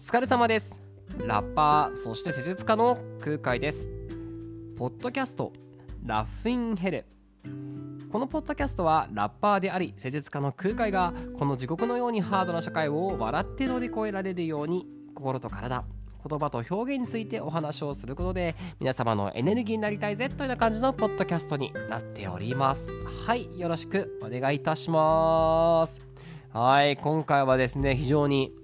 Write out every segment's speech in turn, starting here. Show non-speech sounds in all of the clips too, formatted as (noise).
疲れ様です。ラッパーそして施術家の空海です。ポッドキャストラフィンヘル。このポッドキャストはラッパーであり施術家の空海がこの地獄のようにハードな社会を笑って乗り越えられるように心と体言葉と表現についてお話をすることで皆様のエネルギーになりたいぜというような感じのポッドキャストになっております。はいよろしくお願いいたします。はい今回はですね非常に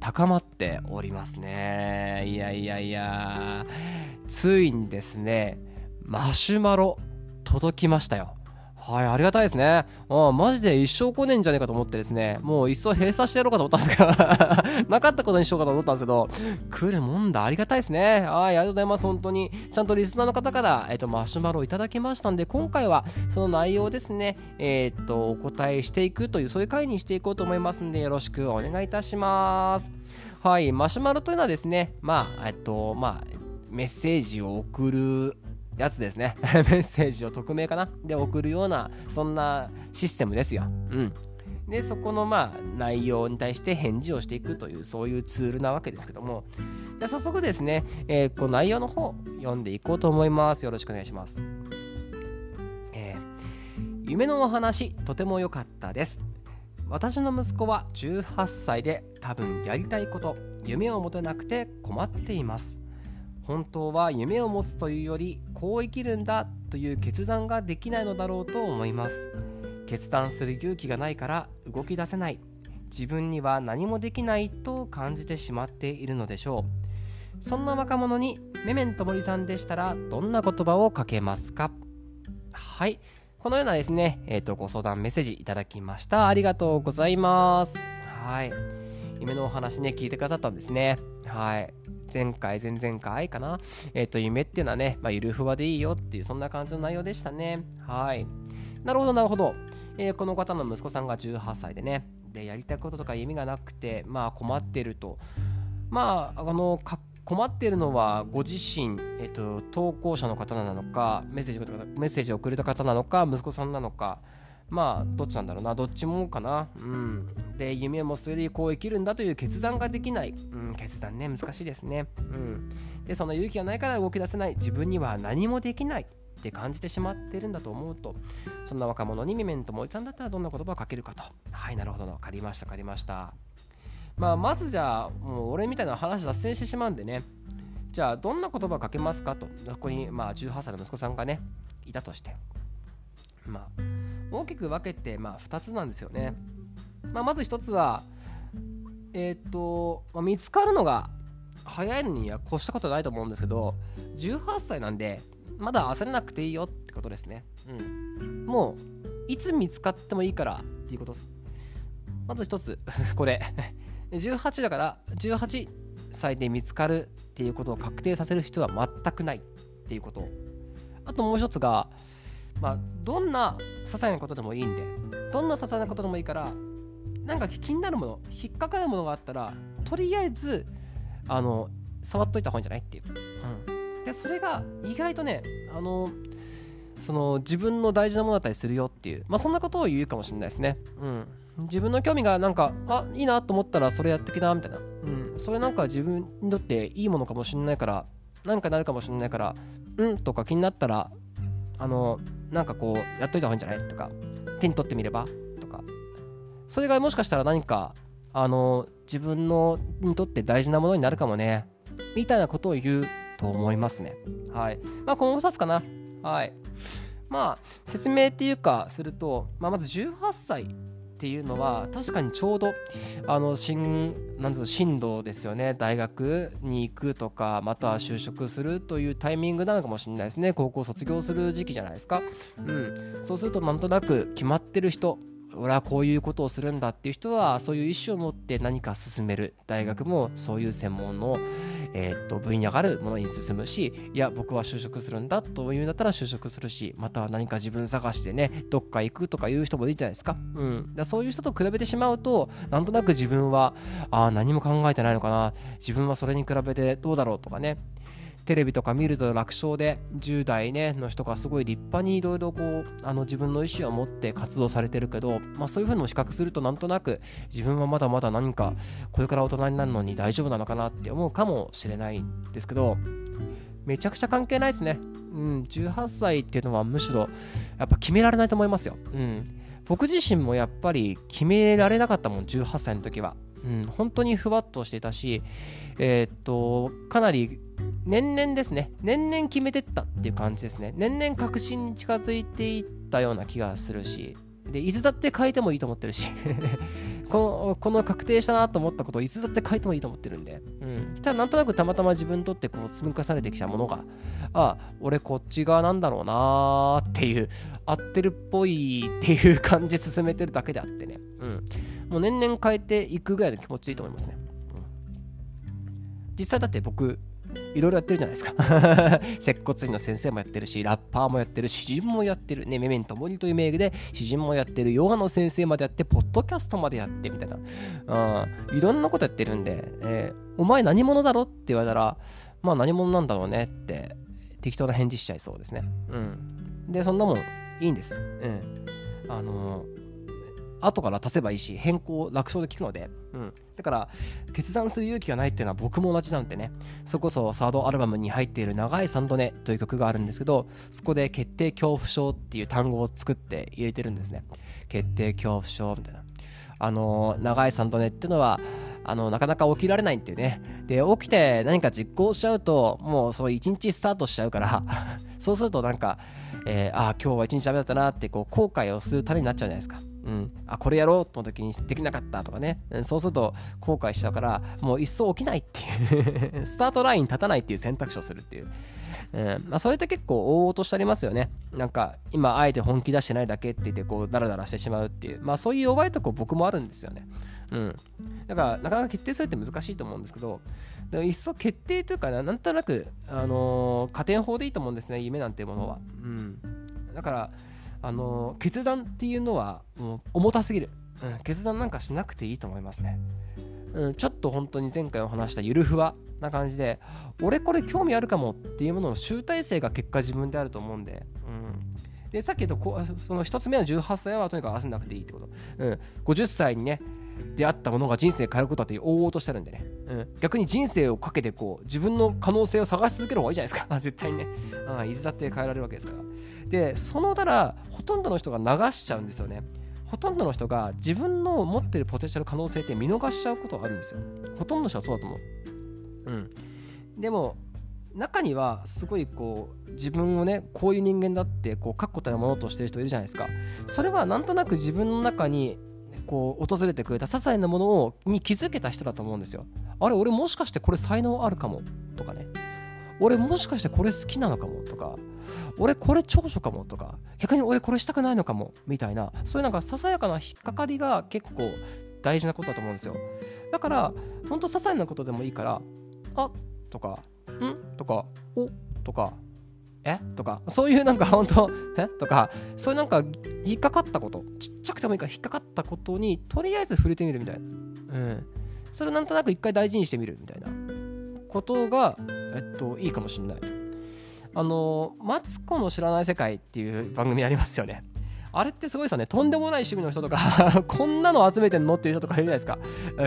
高まっておりますね。いやいやいや。ついにですねマシュマロ届きましたよ。はい、ありがたいですね。あマジで一生来ねえんじゃねえかと思ってですね、もういっそ閉鎖してやろうかと思ったんですが (laughs) なかったことにしようかと思ったんですけど、来るもんだ。ありがたいですね。はい、ありがとうございます。本当に。ちゃんとリスナーの方から、えっ、と、マシュマロをいただきましたんで、今回はその内容ですね、えっ、と、お答えしていくという、そういう回にしていこうと思いますんで、よろしくお願いいたします。はい、マシュマロというのはですね、まあ、えっと、まあ、メッセージを送るやつですね。(laughs) メッセージを匿名かな？で送るような、そんなシステムですよ。うん。で、そこのまあ内容に対して返事をしていくという、そういうツールなわけですけども、じゃ早速ですね、えー、この内容の方、読んでいこうと思います。よろしくお願いします。えー、夢のお話、とても良かったです。私の息子は18歳で多分やりたいこと、夢を持てなくて困っています。本当は夢を持つというよりこう生きるんだという決断ができないのだろうと思います。決断する勇気がないから動き出せない。自分には何もできないと感じてしまっているのでしょう。そんな若者にメメントモリさんでしたらどんな言葉をかけますか？はい。このようなですね、えーと、ご相談メッセージいただきました。ありがとうございます。はい。夢のお話ね聞いてくださったんですねはい前回、前々回かな？えっ、ー、と、夢っていうのはね、まあ、ゆるふわでいいよっていう、そんな感じの内容でしたね。はい。なるほど、なるほど。えー、この方の息子さんが18歳でね、で、やりたいこととか夢がなくて、まあ、困ってると。まあ、あの、困っているのはご自身、えっと、投稿者の方なのかメッセージメッセージをくれた方なのか息子さんなのかまあどっちなんだろうな。どっちもかな。うん。で夢もそれでこう生きるんだという決断ができない、うん、決断ね。難しいですね。うん。でその勇気がないから動き出せない。自分には何もできないって感じてしまってるんだと思うとそんな若者にメメントもおじさんだったらどんな言葉をかけるかと。はいなるほど。分かりました。分かりました。まあまずじゃあもう俺みたいな話脱線してしまうんでね。じゃあどんな言葉をかけますかと。ここにまあ18歳の息子さんがねいたとして。まあ大きく分けて、まあ、2つなんですよね。まあ、まず1つは、えっ、と、まあ、見つかるのが早いのには越したことないと思うんですけど、18歳なんで、まだ焦らなくていいよってことですね。うん。もう、いつ見つかってもいいからっていうことです。まず1つ、(laughs) これ。18だから、18歳で見つかるっていうことを確定させる必要は全くないっていうこと。あともう1つが、まあ、どんな些細なことでもいいんでどんな些細なことでもいいからなんか気になるもの引っかかるものがあったらとりあえずあの触っといた方がいいんじゃないっていう、うん、でそれが意外とねあのその自分の大事なものだったりするよっていう。まあそんなことを言うかもしれないですね。うん。自分の興味がなんかあいいなと思ったらそれやってきなみたいな。うん。それなんか自分にとっていいものかもしれないからなんかなるかもしれないからうんとか気になったらあのなんかこうやっといた方がいいんじゃない？とか手に取ってみれば？とか。それがもしかしたら何かあの自分のにとって大事なものになるかもね。みたいなことを言うと思いますね。はい。まあこの2つかな。はい。まあ説明っていうかすると、まあ、まず18歳っていうのは確かにちょうどあの進なんう進路ですよね。大学に行くとかまたは就職するというタイミングなのかもしれないですね。高校卒業する時期じゃないですか、うん、そうするとなんとなく決まってる人俺はこういうことをするんだっていう人はそういう意思を持って何か進める大学もそういう専門のえー、っと分野があるものに進むしいや僕は就職するんだというんだったら就職するしまたは何か自分探してねどっか行くとかいう人もいるじゃないですか,、うん、だそういう人と比べてしまうとなんとなく自分はあ何も考えてないのかな。自分はそれに比べてどうだろうとかね。テレビとか見ると楽勝で10代、ね、の人がすごい立派にいろいろこうあの自分の意思を持って活動されてるけど、まあ、そういうふうにも比較するとなんとなく自分はまだまだ何かこれから大人になるのに大丈夫なのかなって思うかもしれないんですけどめちゃくちゃ関係ないですね。うん、18歳っていうのはむしろやっぱ決められないと思いますよ。うん、僕自身もやっぱり決められなかったもん、18歳の時は。うん、本当にふわっとしていたし、えー、っと、かなり年々ですね、年々決めてったっていう感じですね。年々確信に近づいていったような気がするし、で、いつだって変えてもいいと思ってるし (laughs) この、この確定したなと思ったことをいつだって変えてもいいと思ってるんで、うん。ただ、なんとなくたまたま自分にとってこう積み重ねてきたものが、ああ、俺こっち側なんだろうなーっていう、合ってるっぽいっていう感じ進めてるだけであってね、うん。もう年々変えていくぐらいの気持ちいいと思いますね。うん、実際だって僕、いろいろやってるじゃないですか (laughs) 接骨院の先生もやってるし、ラッパーもやってる、詩人もやってる、ね、メメントモリという名義で詩人もやってる、ヨガの先生までやって、ポッドキャストまでやってみたいな。うん、いろんなことやってるんで、えー、お前何者だろって言われたら、まあ何者なんだろうねって適当な返事しちゃいそうですね。うん。で、そんなもんいいんです。うん。あのー後から足せばいいし変更楽勝で聞くので、うん、だから決断する勇気がないっていうのは僕も同じなんでね。そこそサードアルバムに入っている「長い3度寝」という曲があるんですけどそこで決定恐怖症っていう単語を作って入れてるんですね。決定恐怖症みたいな。あの長い3度寝っていうのはあのなかなか起きられないっていうね。で起きて何か実行しちゃうともうそう一日スタートしちゃうから (laughs) そうするとなんか、えー、ああ今日は一日ダメだったなってこう後悔をする種になっちゃうじゃないですかうん、あこれやろうと思った時にできなかったとかね、うん、そうすると後悔しちゃうからもう一層起きないっていう。(laughs) スタートライン立たないっていう選択肢をするっていう、うん。まあ、それって結構大々としてありますよね。なんか今あえて本気出してないだけって言ってこうダラダラしてしまうっていう。まあそういう弱いとこ僕もあるんですよね。うん。だからなかなか決定するって難しいと思うんですけどでもいっそ決定というかなんとなく、あのー、加点法でいいと思うんですね夢なんていうものは。うん。だからあの決断っていうのはもう重たすぎる、うん、決断なんかしなくていいと思いますね、うん、ちょっと本当に前回お話したゆるふわな感じで俺これ興味あるかもっていうものの集大成が結果自分であると思うんで、うん、でさっき言ったこその1つ目の18歳はとにかく合わせなくていいってこと、うん、50歳にね出会ったものが人生変えることだって大々としてるんでね、うん、逆に人生をかけてこう自分の可能性を探し続ける方がいいじゃないですか。(laughs) 絶対にね。(laughs) あいつだって変えられるわけですから。でそのたらほとんどの人が流しちゃうんですよね。ほとんどの人が自分の持ってるポテンシャル可能性って見逃しちゃうことがあるんですよ。ほとんどの人はそうだと思う。うん。でも中にはすごいこう自分をねこういう人間だってこう確固たるものとしてる人いるじゃないですか。それはなんとなく自分の中にこう訪れてくれた些細なものをに気づけた人だと思うんですよ。あれ俺もしかしてこれ才能あるかもとかね。俺もしかしてこれ好きなのかもとか。俺これ長所かもとか。逆に俺これしたくないのかもみたいな。そういうなんかささやかな引っかかりが結構大事なことだと思うんですよ。だからほんと些細なことでもいいからあとかん？とかおとかえ？とかそういうなんか本当え？とかそういうなんか引っかかったことちっちゃくてもいいから引っかかったことにとりあえず触れてみるみたいな。うん。それをなんとなく一回大事にしてみるみたいな。ことがえっといいかもしんない。あのマツコの知らない世界っていう番組ありますよね。あれってすごいですよね。とんでもない趣味の人とか (laughs) こんなの集めてんのっていう人とかいるじゃないですか。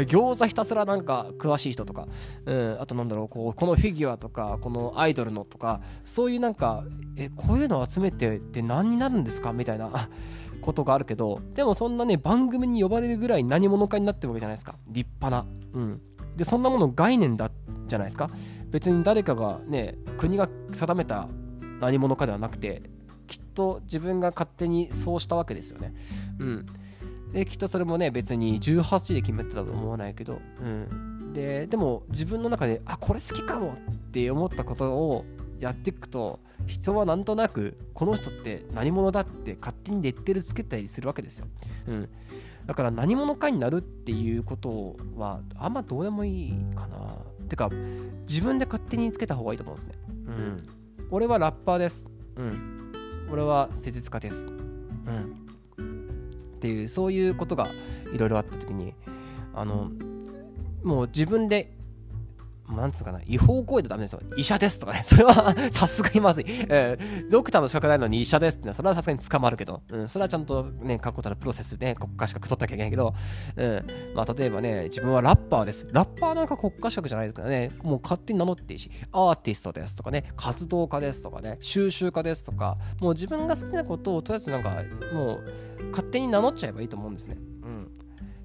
餃子ひたすらなんか詳しい人とか、うん、あとなんだろう、こうこのフィギュアとか、このアイドルのとか、そういうなんか、え、こういうの集めてって何になるんですか？みたいな (laughs) ことがあるけど、でもそんなね、番組に呼ばれるぐらい何者かになってるわけじゃないですか。立派な。うん。で、そんなもの概念だじゃないですか。別に誰かがね、国が定めた何者かではなくて、きっと自分が勝手にそうしたわけですよね。うん。で、きっとそれもね、別に18歳で決めてたと思わないけど、うん。で、でも自分の中で、あ、これ好きかもって思ったことをやっていくと、人はなんとなく、この人って何者だって勝手にレッテルつけたりするわけですよ。うん。だから何者かになるっていうことはあんまどうでもいいかな。てか自分で勝手につけた方がいいと思うんですね。うん。俺はラッパーです。うん。俺は施術家です。うん。っていう、そういうことがいろいろあった時に、あの、もう自分でなんつうかな、違法行為でダメですよ。医者ですとかね。(laughs) それはさすがにまずい。えー、ドクターの資格ないのに医者ですってのは、それはさすがに捕まるけど、うん、それはちゃんとね、確固たるプロセスで国家資格取ったきゃいけないけど、うん、まあ、例えばね、自分はラッパーです。ラッパーなんか国家資格じゃないですからね、もう勝手に名乗っていいし、アーティストですとかね、活動家ですとかね、収集家ですとか、もう自分が好きなことをとりあえずなんか、もう勝手に名乗っちゃえばいいと思うんですね。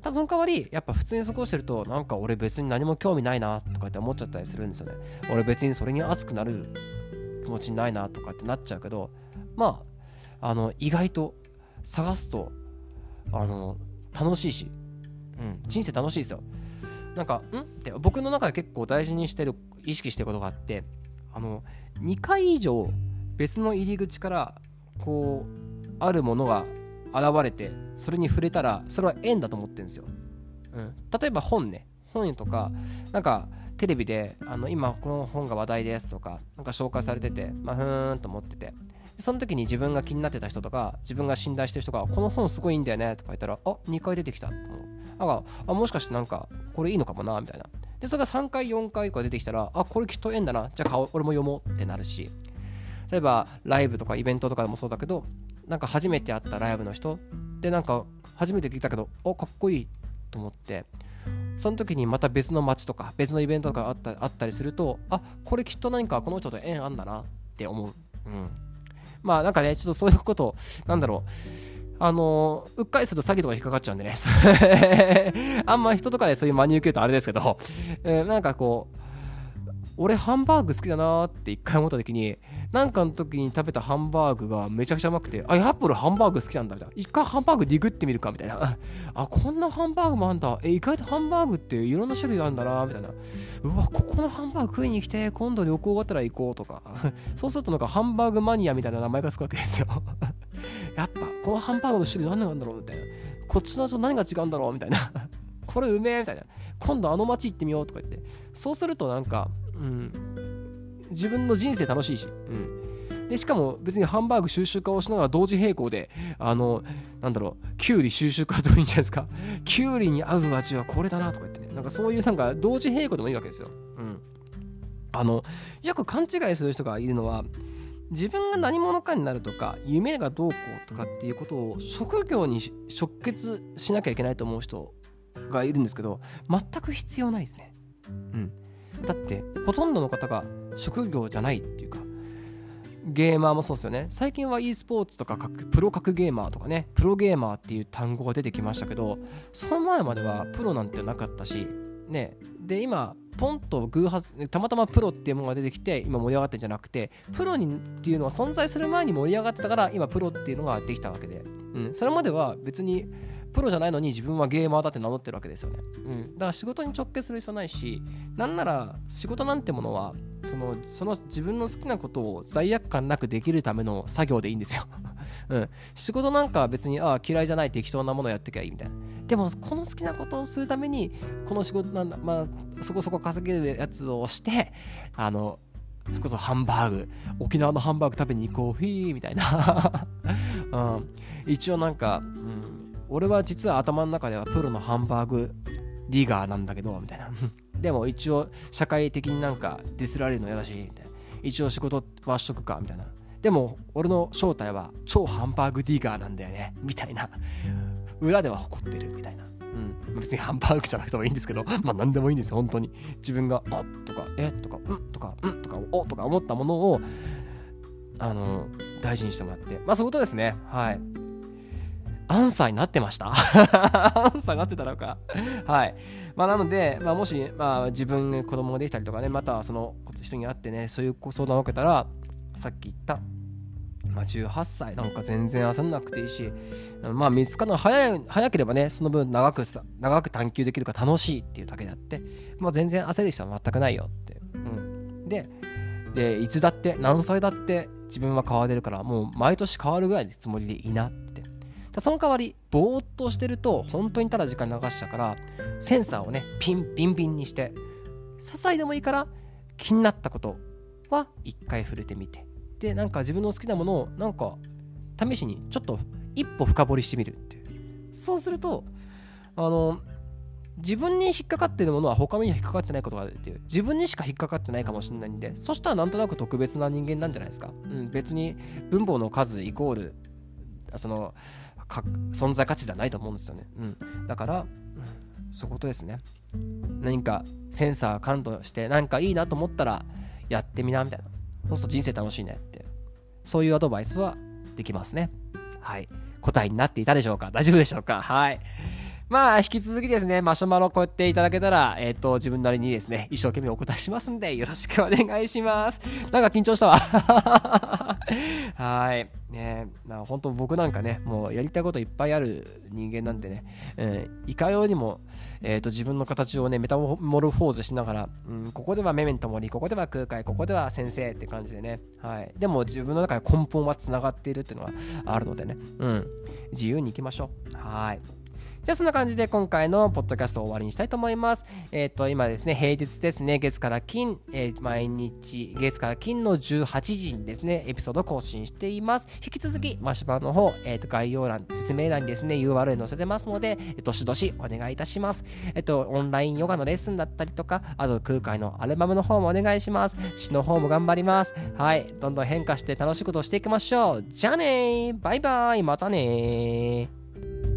ただその代わりやっぱ普通に過ごしてるとなんか俺別に何も興味ないなとかって思っちゃったりするんですよね。俺別にそれに熱くなる気持ちにないなとかってなっちゃうけどまああの意外と探すとあの楽しいし、うん、人生楽しいですよ。なんかんって僕の中で結構大事にしてる意識してることがあってあの2回以上別の入り口からこうあるものが現れてそれに触れたらそれは縁だと思ってるんですよ、うん、例えば本ね。本とかなんかテレビであの今この本が話題ですとかなんか紹介されててまあふーんと思ってて。その時に自分が気になってた人とか自分が信頼してる人がこの本すごいいいんだよねとか言ったらあ2回出てきたなんかあもしかしてなんかこれいいのかもなみたいな。でそれが3回4回とか出てきたらあこれきっと縁だな。じゃあ俺も読もうってなるし。例えばライブとかイベントとかでもそうだけどなんか初めて会ったライブの人？でなんか初めて聞いたけどおかっこいいと思って。その時にまた別の街とか別のイベントとかあったあったりするとあこれきっと何かこの人と縁あんだなって思う、うん、まあなんかねちょっとそういうことなんだろう。あのうっかりすると詐欺とか引っかかっちゃうんでね。(laughs) あんま人とかでそういう真に受けるとあれですけど、えー、なんかこう俺ハンバーグ好きだなって一回思った時になんかの時に食べたハンバーグがめちゃくちゃうまくてあやっぱ俺ハンバーグ好きなんだみたいな。一回ハンバーグディグってみるかみたいな。(laughs) あこんなハンバーグもあんだ。え意外とハンバーグっていろんな種類あるんだなみたいな。うわここのハンバーグ食いに来て今度旅行がてら行こうとか。(laughs) そうするとなんかハンバーグマニアみたいな名前がつくわけですよ。(laughs) やっぱこのハンバーグの種類何なんだろうみたいな。こっちの味と何が違うんだろうみたいな。これうめえみたいな。今度あの街行ってみようとか言って。そうするとなんかうん、自分の人生楽しいし、うん、でしかも別にハンバーグ収集家をしながら同時並行であのなんだろうきゅうり収集家といいんじゃないですか。きゅうりに合う味はこれだなとか言ってね。なんかそういうなんか同時並行でもいいわけですよ、うん、あのよく勘違いする人がいるのは自分が何者かになるとか夢がどうこうとかっていうことを職業に直結しなきゃいけないと思う人がいるんですけど全く必要ないですね。うん、だってほとんどの方が職業じゃないっていうかゲーマーもそうですよね。最近は e スポーツとかプロ格ゲーマーとかねプロゲーマーっていう単語が出てきましたけどその前まではプロなんてなかったしね。で今ポンと偶発たまたまプロっていうものが出てきて今盛り上がってんじゃなくてプロにっていうのは存在する前に盛り上がってたから今プロっていうのができたわけで、うん、それまでは別にプロじゃないのに自分はゲーマーだって名乗ってるわけですよね。うん。だから仕事に直結する必要ないし、なんなら仕事なんてものは、その、その自分の好きなことを罪悪感なくできるための作業でいいんですよ。(laughs) うん。仕事なんかは別に、ああ、嫌いじゃない適当なものやってきゃいいみたいな。でも、この好きなことをするために、この仕事なんだ、まあ、そこそこ稼げるやつをして、あの、そこそハンバーグ、沖縄のハンバーグ食べに行こう、フィーみたいな。(laughs) うん。一応なんか、うん俺は実は頭の中ではプロのハンバーグディガーなんだけど、みたいな。(laughs) でも一応社会的になんかディスられるの嫌だし、みたいな。一応仕事はしとくか、みたいな。でも俺の正体は超ハンバーグディガーなんだよね、みたいな。裏では誇ってる、みたいな。うん、別にハンバーグじゃなくてもいいんですけど、(laughs) まあ何でもいいんですよ、本当に。自分が、あとか、えとか、うんとか、うんとか、おとか思ったものを、あの、大事にしてもらって。まあそういうことですね。はい。アンサーになってました？(laughs) アンサーになってたのかはい。まあ、なので、まあ、もし、まあ、自分子供ができたりとかね、またその人に会ってね、そういう相談を受けたら、さっき言った、まあ、18歳なんか全然焦んなくていいし、まあ、見つかるの早い早ければね、その分長くさ長く探求できるか楽しいっていうだけであって、まあ、全然焦る必要は全くないよって。うん、でで、いつだって、何歳だって自分は変われるから、もう毎年変わるぐらいのつもりでいいなってその代わりぼーっとしてると本当にただ時間流しちゃうからセンサーをねピンピンピンにして些細でもいいから気になったことは一回触れてみて。でなんか自分の好きなものをなんか試しにちょっと一歩深掘りしてみるっていう。そうするとあの自分に引っかかってるものは他のには引っかかってないことがあるっていう。自分にしか引っかかってないかもしれないんでそしたらなんとなく特別な人間なんじゃないですか、うん、別に分母の数イコールその存在価値ではないと思うんですよね、うん、だから、そういうことですね。何かセンサー感度して何かいいなと思ったらやってみなみたいな。そうすると人生楽しいねって。そういうアドバイスはできますね。はい。答えになっていたでしょうか？大丈夫でしょうか？はい。まあ、引き続きですね、マシュマロこうやっていただけたら、えっ、ー、と、自分なりにですね、一生懸命お答えしますんで、よろしくお願いします。なんか緊張したわ。(laughs) はい。ねな本当僕なんかね、もうやりたいこといっぱいある人間なんでね、えー、いかようにも、え、ー、と、自分の形をね、メタモルフォーズしながら、うん、ここではメメントモリ、ここでは空海、ここでは先生って感じでね、はい。でも自分の中で根本は繋がっているっていうのはあるのでね、うん、自由に行きましょう。はい。じゃあそんな感じで今回のポッドキャストを終わりにしたいと思います。えっ、ー、と、今ですね、平日ですね、月から金、えー、毎日、月から金の18時にですね、エピソード更新しています。引き続き、マシュバの方、えっ、ー、と、概要欄、説明欄にですね、URL 載せてますので、えどしどしお願いいたします。えっ、と、オンラインヨガのレッスンだったりとか、あと空海のアルバムの方もお願いします。詩の方も頑張ります。はい。どんどん変化して楽しいことをしていきましょう。じゃあねーバイバイまたねー